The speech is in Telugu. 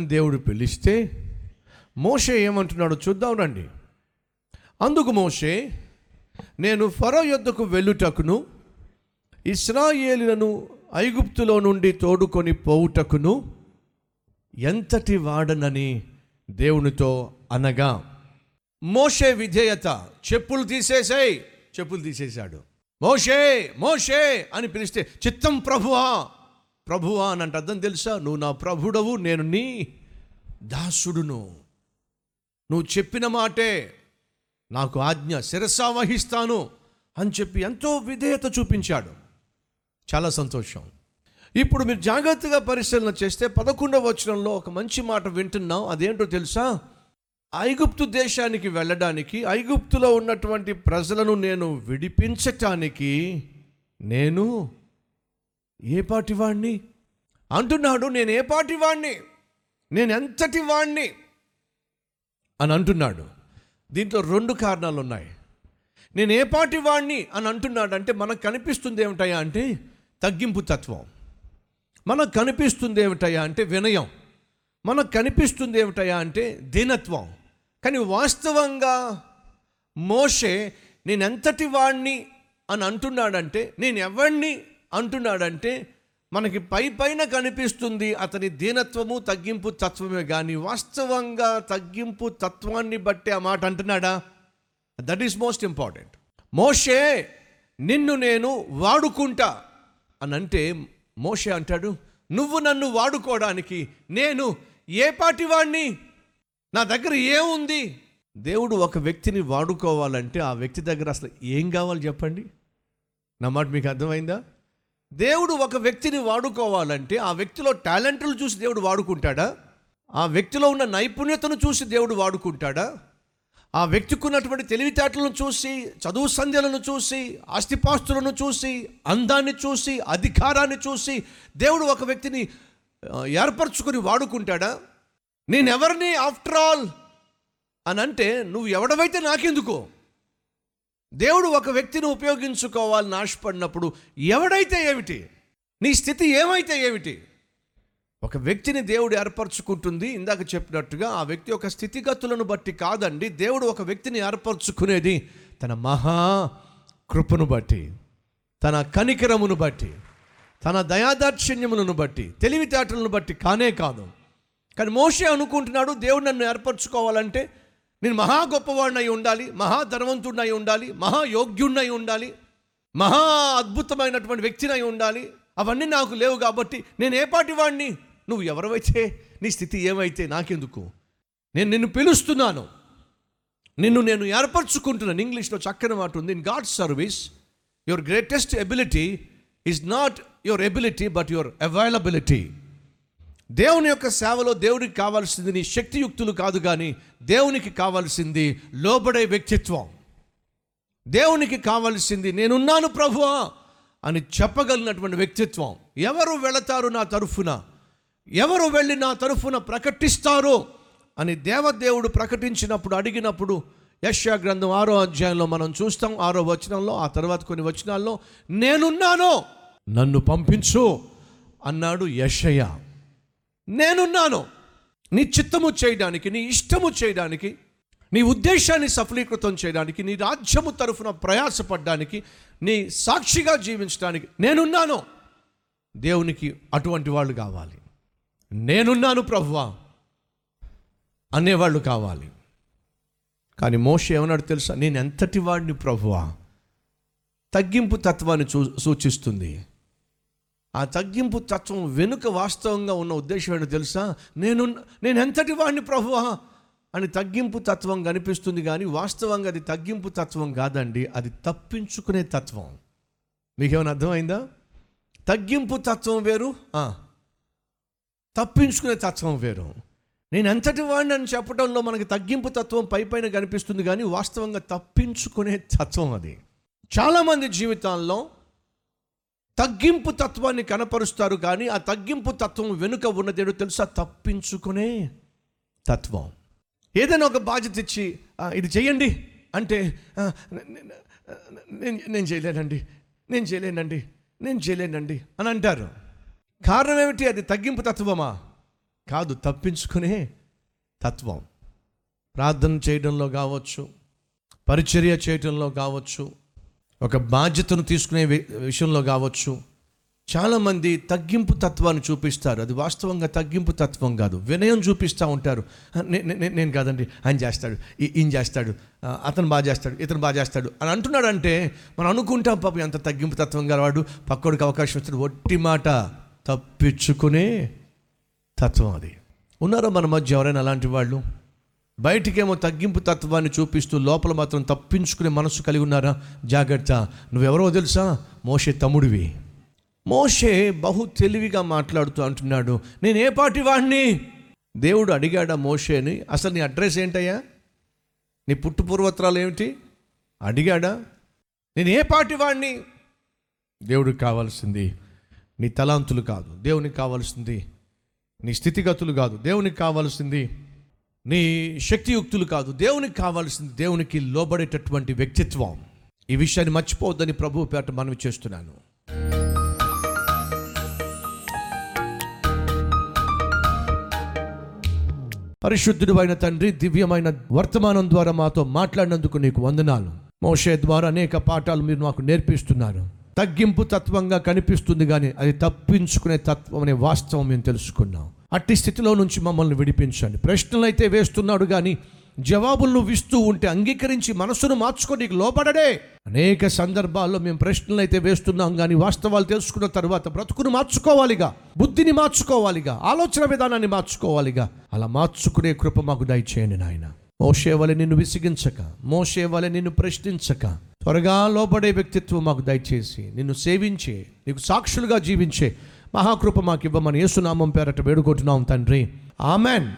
అని దేవుడు పిలిస్తే మోషే ఏమంటున్నాడో చూద్దాం రండి. అందుకు మోషే నేను ఫరో యొద్దకు వెళ్ళుటకును ఇస్రాయేలులను ఐగుప్తులో నుండి తోడుకొని పోవుటకును ఎంతటి వాడనని దేవునితో అనగా మోషే విధేయత చెప్పులు తీసేసాయి చెప్పులు తీసేశాడు. మోషే మోషే అని పిలిస్తే చిత్తం ప్రభువా ప్రభువా అని అంటే అర్థం తెలుసా? నువ్వు నా ప్రభుడవు నేను నీ దాసుడును. నువ్వు చెప్పిన మాటే నాకు ఆజ్ఞ శిరసావహిస్తాను అని చెప్పి ఎంతో విధేయత చూపించాడు. చాలా సంతోషం. ఇప్పుడు మీరు జాగ్రత్తగా పరిశీలన చేస్తే పదకొండవ వచనంలో ఒక మంచి మాట వింటున్నాం. అదేంటో తెలుసా? ఐగుప్తు దేశానికి వెళ్ళడానికి ఐగుప్తులో ఉన్నటువంటి ప్రజలను నేను విడిపించటానికి నేను ఏ పాటి వాణ్ణి? అంటున్నాడు నేను ఏ పాటి వాణ్ణి? నేను ఎంతటి వాణ్ణి? అని అంటున్నాడు. దీంట్లో రెండు కారణాలు ఉన్నాయి నేను ఏ పాటి వాణ్ణి? అని అంటున్నాడు అంటే మనకు కనిపిస్తుంది ఏమిటయా అంటే తగ్గింపు తత్వం. మనకు కనిపిస్తుంది ఏమిటయా అంటే వినయం. మనకు కనిపిస్తుంది ఏమిటయా అంటే దీనత్వం. కానీ వాస్తవంగా మోషే నేను ఎంతటి వాణ్ణి? అని అంటున్నాడంటే నేను ఎవరిని అంటున్నాడంటే మనకి పై పైన కనిపిస్తుంది అతని దీనత్వము తగ్గింపు తత్వమే కానీ వాస్తవంగా తగ్గింపు తత్వాన్ని బట్టి ఆ మాట అంటున్నాడా? That is most important Moshe నిన్ను నేను వాడుకుంటా అని అంటే మోషే అంటాడు నువ్వు నన్ను వాడుకోవడానికి నేను ఏ పాటి వాణ్ణి నా దగ్గర ఏముంది? దేవుడు ఒక వ్యక్తిని వాడుకోవాలంటే ఆ వ్యక్తి దగ్గర అసలు ఏం కావాలి చెప్పండి? నా మాట మీకు అర్థమైందా? దేవుడు ఒక వ్యక్తిని వాడుకోవాలంటే ఆ వ్యక్తిలో టాలెంట్లు చూసి దేవుడు వాడుకుంటాడా? ఆ వ్యక్తిలో ఉన్న నైపుణ్యతను చూసి దేవుడు వాడుకుంటాడా? ఆ వ్యక్తికి ఉన్నటువంటి తెలివితేటలను చూసి చదువు సంధ్యలను చూసి ఆస్తిపాస్తులను చూసి అందాన్ని చూసి అధికారాన్ని చూసి దేవుడు ఒక వ్యక్తిని ఏర్పరచుకొని వాడుకుంటాడా? నేనెవరిని ఆఫ్టర్ ఆల్ అని అంటే నువ్వు ఎవడవైతే నాకెందుకో. దేవుడు ఒక వ్యక్తిని ఉపయోగించుకోవాలని ఆశపడినప్పుడు ఎవడైతే ఏమిటి? నీ స్థితి ఏమైతే ఏమిటి? ఒక వ్యక్తిని దేవుడు ఏర్పరచుకుంటుంది. ఇందాక చెప్పినట్టుగా ఆ వ్యక్తి యొక్క స్థితిగతులను బట్టి కాదండి. దేవుడు ఒక వ్యక్తిని ఏర్పరచుకునేది తన మహా కృపను బట్టి తన కనికరమును బట్టి తన దయాదాక్షిణ్యములను బట్టి తెలివితేటలను బట్టి కానే కాదు. కానీ మోషే అనుకుంటున్నాడు దేవుడు నన్ను ఏర్పరచుకోవాలంటే నేను మహా గొప్పవాడినై ఉండాలి మహా ధనవంతుడినై ఉండాలి మహా యోగ్యుడినై ఉండాలి మహా అద్భుతమైనటువంటి వ్యక్తినై ఉండాలి. అవన్నీ నాకు లేవు కాబట్టి నేను ఏ పాటి వాడిని నువ్వు ఎవరైతే నీ స్థితి ఏమైతే నాకెందుకు? నేను నిన్ను పిలుస్తున్నాను. నిన్ను నేను ఏర్పరచుకుంటున్నాను. ఇంగ్లీష్లో చక్కని మాట ఉంది in God service your greatest ability is not your ability but your availability దేవుని యొక్క సేవలో దేవునికి కావాల్సింది నీ శక్తియుక్తులు కాదు కానీ దేవునికి కావాల్సింది లోబడే వ్యక్తిత్వం. దేవునికి కావాల్సింది నేనున్నాను ప్రభువా అని చెప్పగలిగినటువంటి వ్యక్తిత్వం. ఎవరు వెళతారు నా తరఫున? ఎవరు వెళ్ళి నా తరఫున ప్రకటిస్తారో అని దేవదేవుడు ప్రకటించినప్పుడు అడిగినప్పుడు యశ్యా గ్రంథం ఆరో అధ్యాయంలో మనం చూస్తాం. ఆరో వచనంలో ఆ తర్వాత కొన్ని వచనాల్లో నేనున్నాను నన్ను పంపించు అన్నాడు యశయ్య నేనున్నాను. నీ చిత్తము చేయడానికి నీ ఇష్టము చేయడానికి నీ ఉద్దేశాన్ని సఫలీకృతం చేయడానికి నీ రాజ్యము తరఫున ప్రయాసపడడానికి నీ సాక్షిగా జీవించడానికి నేనున్నాను. దేవునికి అటువంటి వాళ్ళు కావాలి. నేనున్నాను ప్రభువా అనేవాళ్ళు కావాలి. కానీ మోష ఏమన్నాడు తెలుసా? నేను ఎంతటి వాడిని ప్రభువా? తగ్గింపు తత్వాన్ని చూ సూచిస్తుంది. ఆ తగ్గింపు తత్వం వెనుక వాస్తవంగా ఉన్న ఉద్దేశం ఏంటో తెలుసా? నేను నేను ఎంతటి వాడిని ప్రభువా? అని తగ్గింపు తత్వం కనిపిస్తుంది కానీ వాస్తవంగా అది తగ్గింపు తత్వం కాదండి అది తప్పించుకునే తత్వం. మీకేమైనా అర్థమైందా? తగ్గింపు తత్వం వేరు తప్పించుకునే తత్వం వేరు. నేను ఎంతటి వాడిని అని చెప్పడంలో మనకి తగ్గింపు తత్వం పై పైన కనిపిస్తుంది కానీ వాస్తవంగా తప్పించుకునే తత్వం అది. చాలామంది జీవితాల్లో తగ్గింపు తత్వాన్ని కనపరుస్తారు కానీ ఆ తగ్గింపు తత్వం వెనుక ఉన్నదేదో తెలుసా? తప్పించుకునే తత్వం. ఏదైనా ఒక బాధ్యత ఇచ్చి ఇది చేయండి అంటే నేను చేయలేనండి నేను చేయలేనండి నేను చేయలేనండి అని అంటారు. కారణం ఏమిటి? అది తగ్గింపు తత్వమా? కాదు తప్పించుకునే తత్వం. ప్రార్థన చేయడంలో కావచ్చు పరిచర్య చేయడంలో కావచ్చు ఒక బాధ్యతను తీసుకునే వి- విషయంలో కావచ్చు. చాలామంది తగ్గింపు తత్వాన్ని చూపిస్తారు. అది వాస్తవంగా తగ్గింపు తత్వం కాదు. వినయం చూపిస్తూ ఉంటారు. నేను కాదండి. ఆయన చేస్తాడు. ఈయన చేస్తాడు. అతను బాగా చేస్తాడు. ఇతను బాగా చేస్తాడు. అని అంటున్నాడంటే మనం అనుకుంటాం పాపం ఎంత తగ్గింపు తత్వం గలవాడు పక్కోడికి అవకాశం ఇస్తాడు. ఒట్టి మాట తప్పించుకునే తత్వం అది. ఉన్నారా మన మధ్య ఎవరైనా అలాంటి వాళ్ళు? బయటికేమో తగ్గింపు తత్వాన్ని చూపిస్తూ లోపల మాత్రం తప్పించుకునే మనసు కలిగి ఉన్నారా? జాగ్రత్త. నువ్వెవరో తెలుసా? మోషే తమ్ముడివి. మోషే బహు తెలివిగా మాట్లాడుతూ అంటున్నాడు నేను ఏ పాటి వాడిని దేవుడు అడిగాడా మోషేని అసలు నీ అడ్రస్ ఏంటయ్యా? నీ పుట్టు పూర్వత్రాలు ఏమిటి? అడిగాడా నేను ఏ పాటి వాడిని దేవుడికి కావాల్సింది నీ తలాంతులు కాదు. దేవునికి కావాల్సింది నీ స్థితిగతులు కాదు. దేవునికి కావాల్సింది నీ శక్తియుక్తులు కాదు దేవునికి కావాల్సింది దేవునికి లోబడేటటువంటి వ్యక్తిత్వం. ఈ విషయాన్ని మర్చిపోవద్దని ప్రభు పేట మనవి చేస్తున్నాను. పరిశుద్ధుడు అయిన తండ్రి దివ్యమైన వర్తమానం ద్వారా మాతో మాట్లాడినందుకు నీకు వందనాలు. మోషే ద్వారా అనేక పాఠాలు మీరు మాకు నేర్పిస్తున్నారు. తగ్గింపు తత్వంగా కనిపిస్తుంది కానీ అది తప్పించుకునే తత్వం అనే వాస్తవం మేము తెలుసుకున్నాం. అట్టి స్థితిలో నుంచి మమ్మల్ని విడిపించండి. ప్రశ్నలు అయితే వేస్తున్నాడు కానీ జవాబులు నువ్వు ఇస్తూ ఉంటే అంగీకరించి మనసును మార్చుకొని నీకు లోపడడే అనేక సందర్భాల్లో మేము ప్రశ్నలు అయితే వేస్తున్నాం కానీ వాస్తవాలు తెలుసుకున్న తర్వాత బ్రతుకును మార్చుకోవాలిగా బుద్ధిని మార్చుకోవాలిగా ఆలోచన విధానాన్ని మార్చుకోవాలిగా. అలా మార్చుకునే కృప మాకు దయచేయండి నాయన. మోసేవలె నిన్ను విసిగించక మోసేవలె నిన్ను ప్రశ్నించక. త్వరగా లోబడే వ్యక్తిత్వం మాకు దయచేసి నిన్ను సేవించే నీకు సాక్షులుగా జీవించే మహాకృప మాకు ఇవ్వమని యేసునామం పేరట వేడుకుంటున్నాం తండ్రి. ఆమెన్.